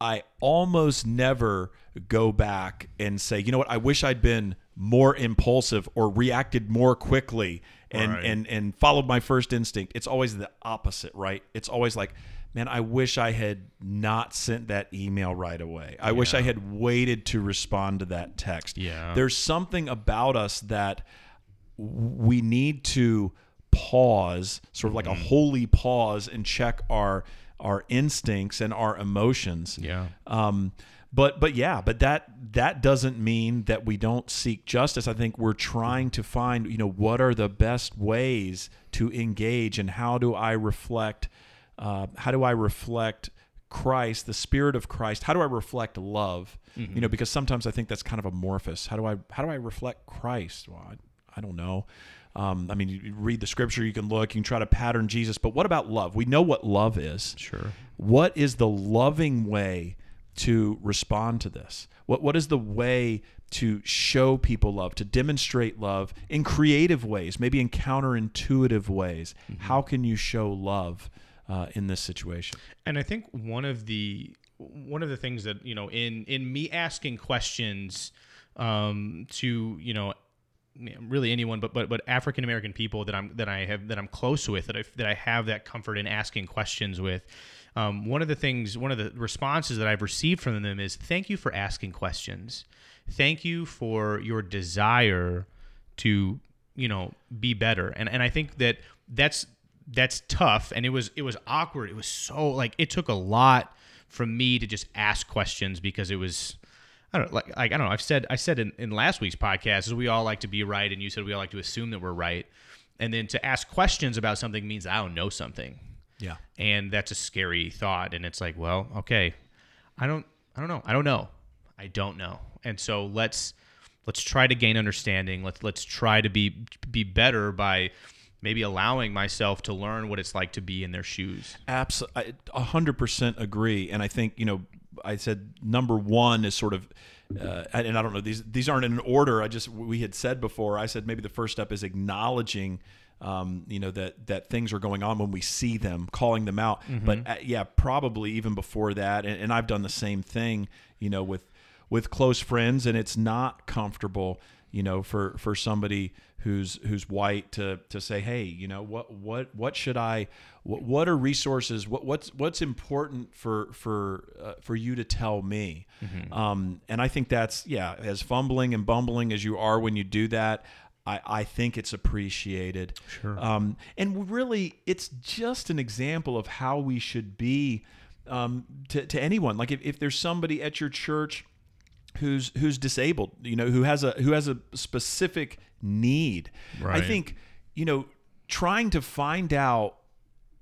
I almost never go back and say, you know what, I wish I'd been more impulsive or reacted more quickly and Right. and and followed my first instinct. It's always the opposite, right? It's always like, man, I wish I had not sent that email right away. I wish I had waited to respond to that text. Yeah. There's something about us that we need to pause, sort of like a holy pause, and check our our instincts and our emotions. Yeah. Um, but but yeah, but that that doesn't mean that we don't seek justice. I think we're trying to find you know what are the best ways to engage and how do I reflect uh, how do I reflect Christ, the Spirit of Christ? How do I reflect love? You know, because sometimes I think that's kind of amorphous. How do I how do I reflect Christ? Well, I, I don't know. Um, I mean, you read the scripture, you can look, you can try to pattern Jesus, but what about love? We know what love is Sure. what is the loving way to respond to this? What what is the way to show people love, to demonstrate love in creative ways, maybe in counterintuitive ways? How can you show love uh, in this situation? And I think one of the one of the things that you know in in me asking questions um, to you know really anyone but but but African American people that I'm that I have that I'm close with that I that I have that comfort in asking questions with. Um, one of the things, one of the responses that I've received from them is, "Thank you for asking questions. Thank you for your desire to, you know, be better." And and I think that that's that's tough, and it was it was awkward. It was so like it took a lot from me to just ask questions because it was I don't like, like I don't know. I've said I said in, in last week's podcast is we all like to be right, and you said we all like to assume that we're right, and then to ask questions about something means I don't know something, Yeah. and that's a scary thought. And it's like, well, okay, I don't I don't know. I don't know. I don't know. And so let's let's try to gain understanding. Let's let's try to be be better by maybe allowing myself to learn what it's like to be in their shoes. Absolutely, a hundred percent agree. And I think you know I said number one is sort of, uh, and I don't know these these aren't in an order. I just we had said before. I said maybe the first step is acknowledging. Um, you know that that things are going on when we see them, calling them out. But uh, yeah, probably even before that, and, and I've done the same thing. You know, with with close friends, and it's not comfortable. You know, for for somebody who's who's white to to say, hey, you know, what what what should I, what, what are resources, what what's what's important for for uh, for you to tell me, um, and I think that's yeah, as fumbling and bumbling as you are when you do that. I, I think it's appreciated. Sure. Um, and really, it's just an example of how we should be um, to, to anyone. Like if, if there's somebody at your church who's who's disabled, you know, who has a who has a specific need. Right. I think, you know, trying to find out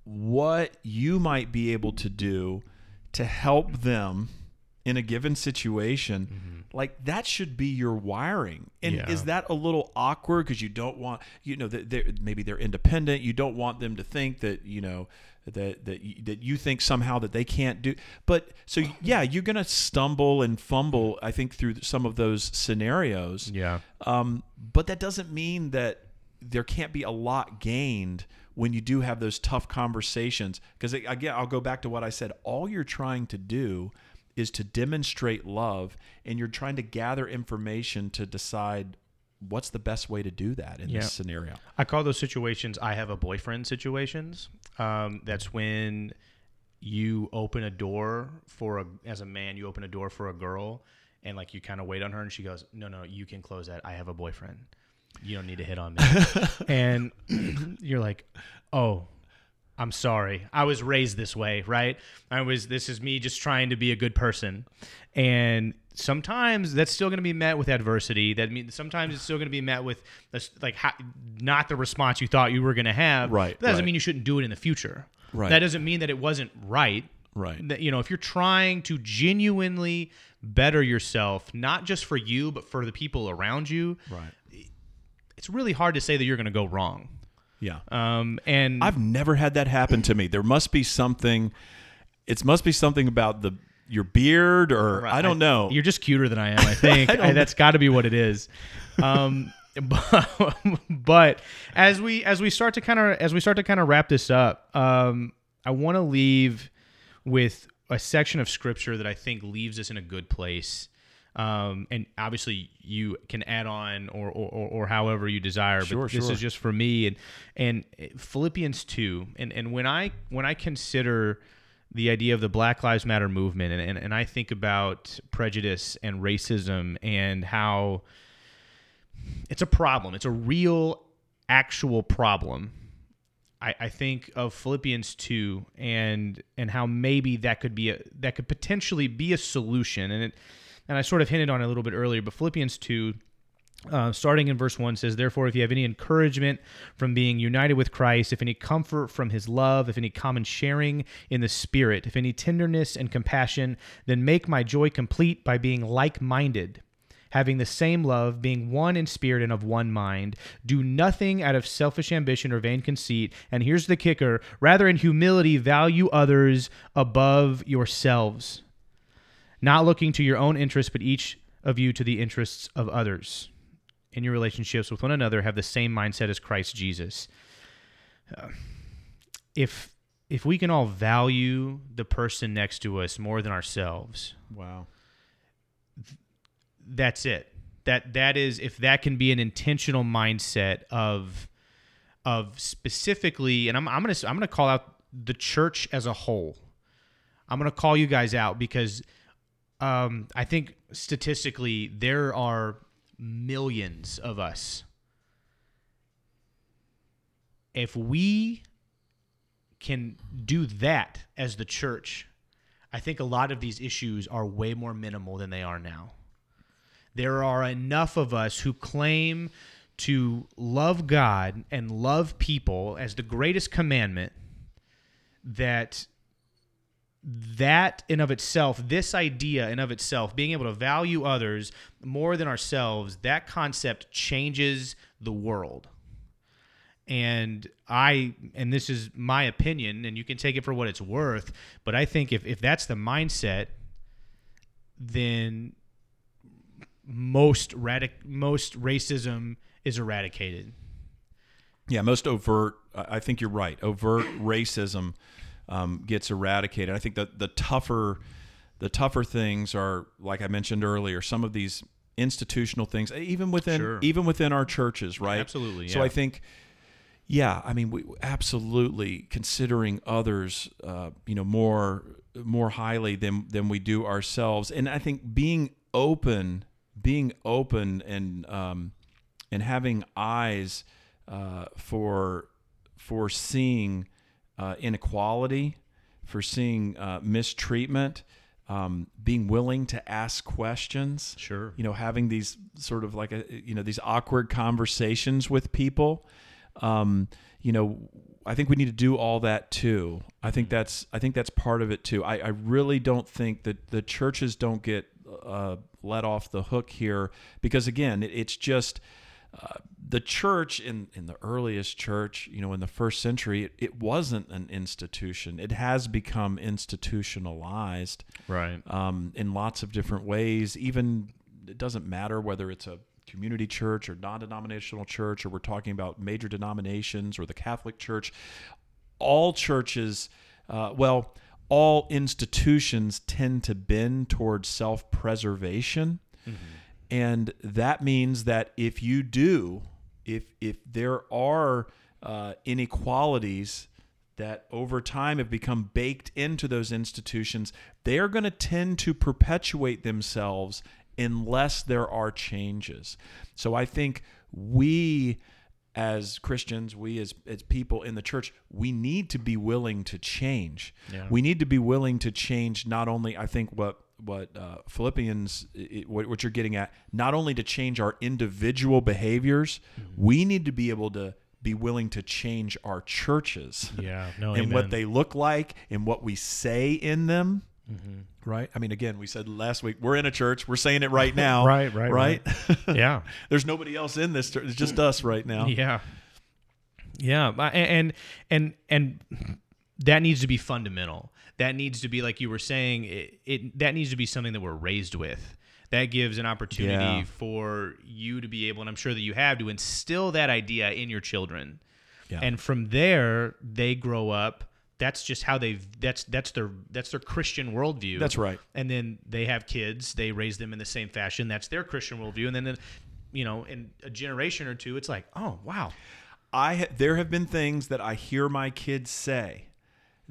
what you might be able to do to help them in a given situation mm-hmm. like that should be your wiring and Yeah. is that a little awkward because you don't want you know that they're maybe they're independent you don't want them to think that you know that that you, that you think somehow that they can't do but so yeah you're gonna stumble and fumble i think through some of those scenarios Yeah. um, but that doesn't mean that there can't be a lot gained when you do have those tough conversations. Because again, I'll go back to what I said. All you're trying to do is to demonstrate love, and you're trying to gather information to decide what's the best way to do that in Yeah. this scenario. I call those situations I have a boyfriend situations. Um, that's when you open a door for a as a man, you open a door for a girl and like you kind of wait on her and she goes, "No, no, you can close that. I have a boyfriend. You don't need to hit on me." and you're like, "Oh, I'm sorry. I was raised this way, right? I was this is me just trying to be a good person." And sometimes that's still going to be met with adversity. That means sometimes it's still going to be met with like ha- not the response you thought you were going to have. Right, That doesn't right. mean you shouldn't do it in the future. Right. That doesn't mean that it wasn't right. Right. That you know, if you're trying to genuinely better yourself, not just for you but for the people around you, Right. it's really hard to say that you're going to go wrong. Yeah. Um, and I've never had that happen to me. There must be something. It must be something about the your beard, or I don't know. You're just cuter than I am. I think I don't that's got to be what it is. Um, but, but as we as we start to kind of as we start to kind of wrap this up, um, I want to leave with a section of scripture that I think leaves us in a good place. Um, and obviously you can add on or, or, or, however you desire, but Sure, this sure. is just for me and, and Philippians two. And, and when I, when I consider the idea of the Black Lives Matter movement and, and, and I think about prejudice and racism and how it's a problem. It's a real, actual problem. I, I think of Philippians two and and how maybe that could be a that could potentially be a solution. And it and I sort of hinted on it a little bit earlier, but Philippians two. Uh, starting in verse 1 says, Therefore, if you have any encouragement from being united with Christ, if any comfort from his love, if any common sharing in the Spirit, if any tenderness and compassion, then make my joy complete by being like minded, having the same love, being one in spirit and of one mind. Do nothing out of selfish ambition or vain conceit. And here's the kicker rather, in humility, value others above yourselves, not looking to your own interests, but each of you to the interests of others. In your relationships with one another, have the same mindset as Christ Jesus. Uh, if if we can all value the person next to us more than ourselves, wow. that's it that that is if that can be an intentional mindset of of specifically and I'm, I'm gonna i'm gonna call out the church as a whole i'm gonna call you guys out because um, i think statistically there are millions of us. If we can do that as the church i think a lot of these issues are way more minimal than they are now. There are enough of us who claim to love God and love people as the greatest commandment that that in of itself this idea in of itself being able to value others more than ourselves that concept changes the world and i and this is my opinion and you can take it for what it's worth but i think if, if that's the mindset then most radic- most racism is eradicated. Yeah, most overt. I I think you're right. Overt racism um, gets eradicated. I think that the tougher, the tougher things are, like I mentioned earlier, some of these institutional things, even within Sure. even within our churches, right? Absolutely, So. I think, yeah, I mean, we absolutely considering others, uh, you know, more more highly than than we do ourselves, and I think being open, being open, and um, and having eyes uh, for for seeing uh, inequality, for seeing uh, mistreatment, um, being willing to ask questions. Sure. You know, having these sort of like a you know these awkward conversations with people. Um, you know, I think we need to do all that too. I think that's I think that's part of it too. I, I really don't think that the churches don't get uh, let off the hook here because again, it, it's just uh, the church in in the earliest church, you know, in the first century, it, it wasn't an institution. It has become institutionalized Right. um, in lots of different ways. Even it doesn't matter whether it's a community church or non-denominational church, or we're talking about major denominations or the Catholic Church. All churches, uh, well, all institutions tend to bend towards self-preservation, and that means that if you do, if if there are uh, inequalities that over time have become baked into those institutions, they are going to tend to perpetuate themselves unless there are changes. So I think we as Christians, we as, as people in the church, we need to be willing to change. Yeah. We need to be willing to change not only, I think, what what uh, Philippians, it, what, what you're getting at, not only to change our individual behaviors, we need to be able to be willing to change our churches Yeah. No. and what they look like and what we say in them. Mm-hmm. Right. I mean, again, we said last week we're in a church. We're saying it right now. Right, right, Right. yeah. There's nobody else in this. church. It's just us right now. Yeah. Yeah, but- and and and that needs to be fundamental. That needs to be like you were saying. It, it that needs to be something that we're raised with. That gives an opportunity Yeah. for you to be able, and I'm sure that you have, to instill that idea in your children. Yeah. And from there, they grow up. That's just how they. That's that's their that's their Christian worldview. That's right. And then they have kids. They raise them in the same fashion. That's their Christian worldview. And then, uh, you know, in a generation or two, it's like, oh wow, I there have been things that I hear my kids say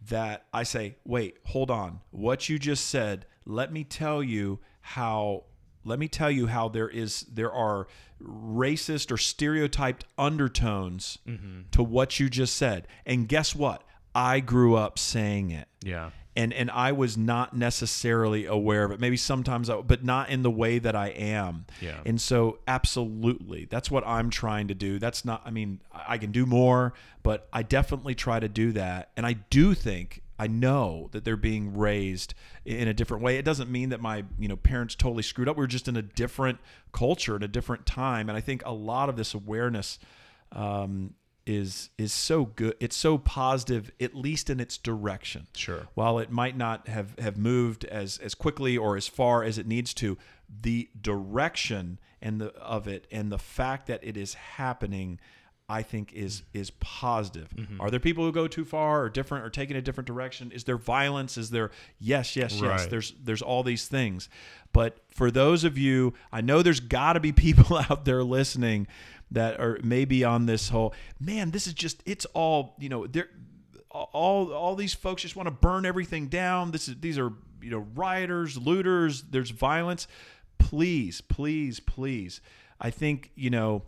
that I say, "Wait, hold on. What you just said, let me tell you how let me tell you how there is there are racist or stereotyped undertones mm-hmm. to what you just said." And guess what? I grew up saying it yeah. And and I was not necessarily aware of it. Maybe sometimes, I, but not in the way that I am. Yeah. And so, absolutely, that's what I'm trying to do. That's not. I mean, I can do more, but I definitely try to do that. And I do think I know that they're being raised in a different way. It doesn't mean that my you know parents totally screwed up. We're just in a different culture, in a different time. And I think a lot of this awareness. Um, is is so good it's so positive at least in its direction Sure. while it might not have, have moved as, as quickly or as far as it needs to, the direction and the of it and the fact that it is happening, I think is is positive. Mm-hmm. Are there people who go too far or different or taking a different direction? Is there violence? Is there yes, yes, yes. There's there's all these things. But for those of you, I know there's got to be people out there listening that are maybe on this whole man. This is just it's all you know. There all all these folks just want to burn everything down. This is these are you know rioters, looters. There's violence. Please, please, please. I think you know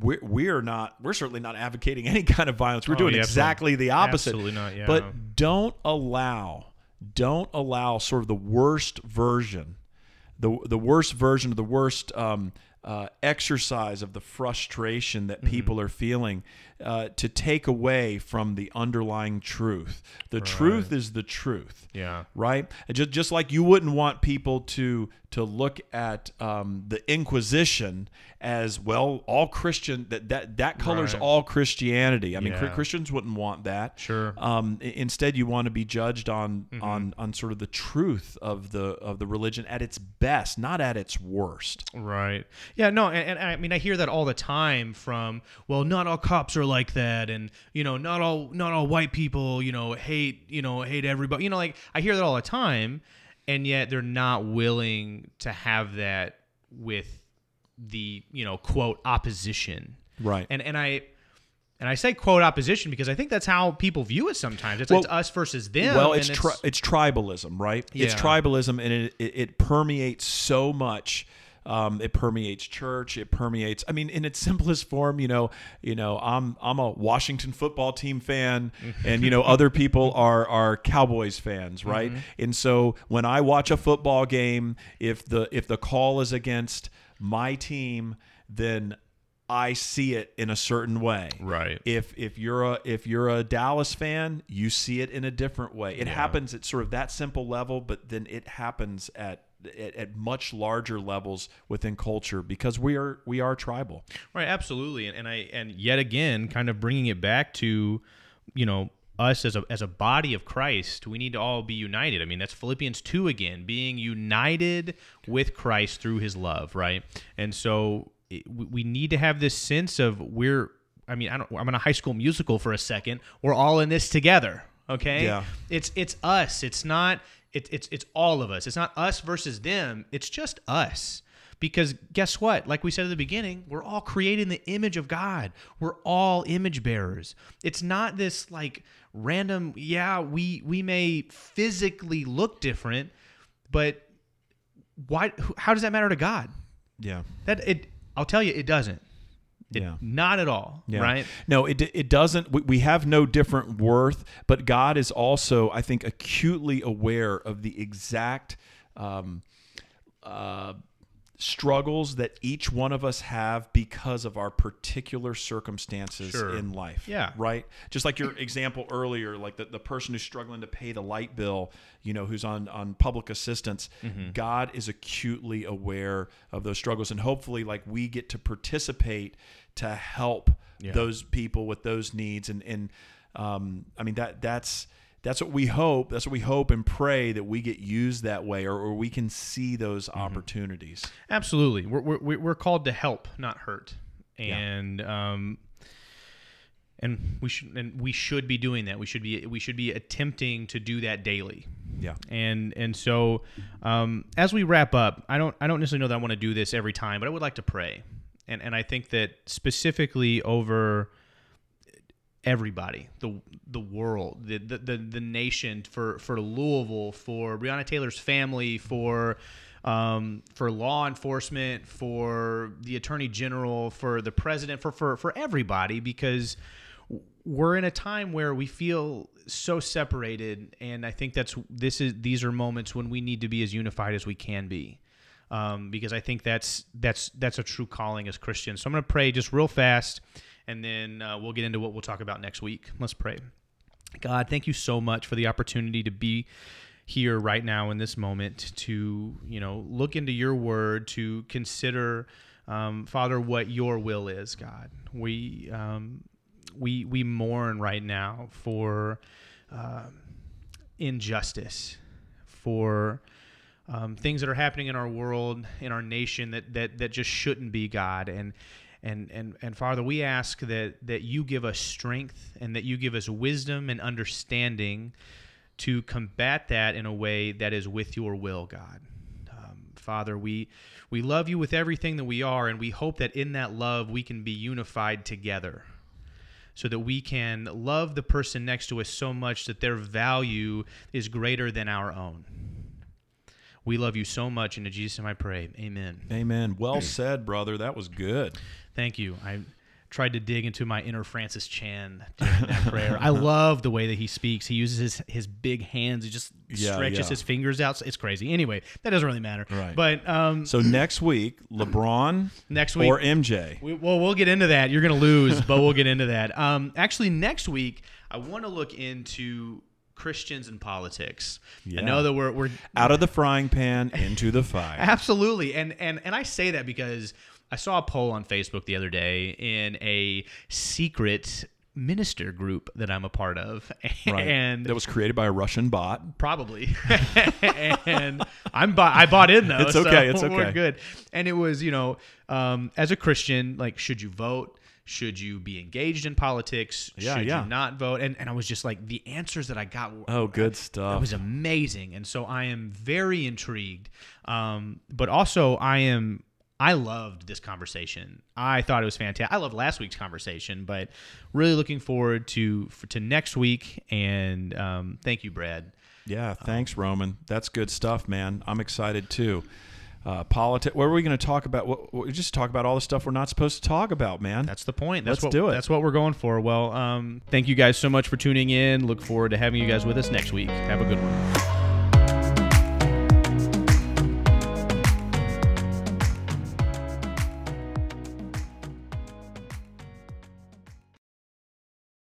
we're we're not we're certainly not advocating any kind of violence. We're Oh, doing yeah, exactly the opposite. Absolutely not, yeah. But don't allow don't allow sort of the worst version the the worst version of the worst um, uh, exercise of the frustration that Mm-hmm. people are feeling uh, to take away from the underlying truth. The truth is the truth Yeah. right? Just just like you wouldn't want people to to look at um, the Inquisition as well, all Christian that that that colors Right. all Christianity. I mean, Yeah. Christians wouldn't want that. Sure. Um, instead, you want to be judged on Mm-hmm. on on sort of the truth of the of the religion at its best, not at its worst. Right. Yeah. No. And, and I mean, I hear that all the time from well, not all cops are like that, and you know, not all not all white people, you know, hate you know hate everybody. You know, like I hear that all the time, and yet they're not willing to have that with the you know quote opposition. Right. And and I. And I say quote opposition because I think that's how people view it sometimes. It's, Well- it's us versus them. well, and it's tri- it's tribalism, right? It's tribalism, and it, it, it permeates so much. Um, it permeates church. It permeates. I mean, in its simplest form, you know, you know, I'm I'm a Washington football team fan, and you know, other people are are Cowboys fans, right? And so when I watch a football game, if the if the call is against my team, then I see it in a certain way right. if if you're a if you're a Dallas fan, you see it in a different way. It happens at sort of that simple level, but then it happens at, at at much larger levels within culture because we are we are tribal. Right, absolutely, and, and I and yet again, kind of bringing it back to, you know, us as a as a body of Christ, we need to all be united. I mean, that's Philippians two again, being united with Christ through His love, right? And so it, we we need to have this sense of we're. I mean, I don't. I'm in a high school musical for a second. We're all in this together. Okay. Yeah. It's it's us. It's not. It's it's it's all of us. It's not us versus them. It's just us. Because guess what? Like we said at the beginning, we're all created in the image of God. We're all image bearers. It's not this like random, yeah, we we may physically look different, but why how does that matter to God? Yeah. That it I'll tell you it doesn't. It, Yeah. Not at all. Yeah. Right? No, it it doesn't. We, we have no different worth, but God is also, I think, acutely aware of the exact um, uh, struggles that each one of us have because of our particular circumstances Sure. in life. Yeah. Right. Just like your example earlier, like the, the person who's struggling to pay the light bill, you know, who's on on public assistance. Mm-hmm. God is acutely aware of those struggles, and hopefully, like we get to participate to help Yeah. those people with those needs and and um, I mean that that's that's what we hope that's what we hope and pray that we get used that way or, or we can see those Mm-hmm. opportunities Absolutely. We're, we're, we're called to help, not hurt. And um and we should and we should be doing that. We should be we should be attempting to do that daily. yeah And and so um, as we wrap up, I don't I don't necessarily know that I want to do this every time, but I would like to pray. And and I think that specifically over everybody, the the world, the the, the, the nation, for for Louisville, for Breonna Taylor's family, for um, for law enforcement, for the attorney general, for the president, for for for everybody, because we're in a time where we feel so separated, and I think that's this is these are moments when we need to be as unified as we can be. Um, because I think that's that's that's a true calling as Christians. So I'm going to pray just real fast, and then uh, we'll get into what we'll talk about next week. Let's pray. God, thank you so much for the opportunity to be here right now in this moment to you know look into your word to consider um, father what your will is god we um, we we mourn right now for um, injustice for um, things that are happening in our world in our nation that that that just shouldn't be god and and and and father we ask that that you give us strength and that you give us wisdom and understanding to combat that in a way that is with your will god. Um, father we we love you with everything that we are and we hope that in that love we can be unified together so that we can love the person next to us so much that their value is greater than our own. We love you so much and in jesus name i pray. Amen. Amen. Well said brother. That was good Thank you. I tried to dig into my inner Francis Chan during that prayer. I love the way that he speaks. He uses his, his big hands. He just Yeah, stretches yeah. his fingers out. It's crazy. Anyway, that doesn't really matter. Right. But um, So next week, LeBron next week, or MJ. we, well, we'll get into that. You're going to lose, but we'll get into that. Um, actually, next week, I want to look into Christians and politics. Yeah. I know that we're, we're Out of the frying pan into the fire. Absolutely. And and and I say that because I saw a poll on Facebook the other day in a secret minister group that I'm a part of. Right. And that was created by a Russian bot. probably. and I'm bu- I bought in though. It's so okay, it's We're okay. good. And it was, you know, um, as a Christian, like, should you vote? Should you be engaged in politics? Yeah, should yeah. you not vote? And and I was just like, the answers that I got were Oh, good stuff. it was amazing, and so I am very intrigued. Um, but also, I am. I loved this conversation. I thought it was fantastic. I loved last week's conversation, but really looking forward to for, to next week. And um, thank you, Brad. Yeah, thanks, Roman. That's good stuff, man. I'm excited too. Uh, politics. What are we going to talk about? What, what, just talk about all the stuff we're not supposed to talk about, man. That's the point. That's Let's what, do it. That's what we're going for. Well, um, thank you guys so much for tuning in. Look forward to having you guys with us next week. Have a good one.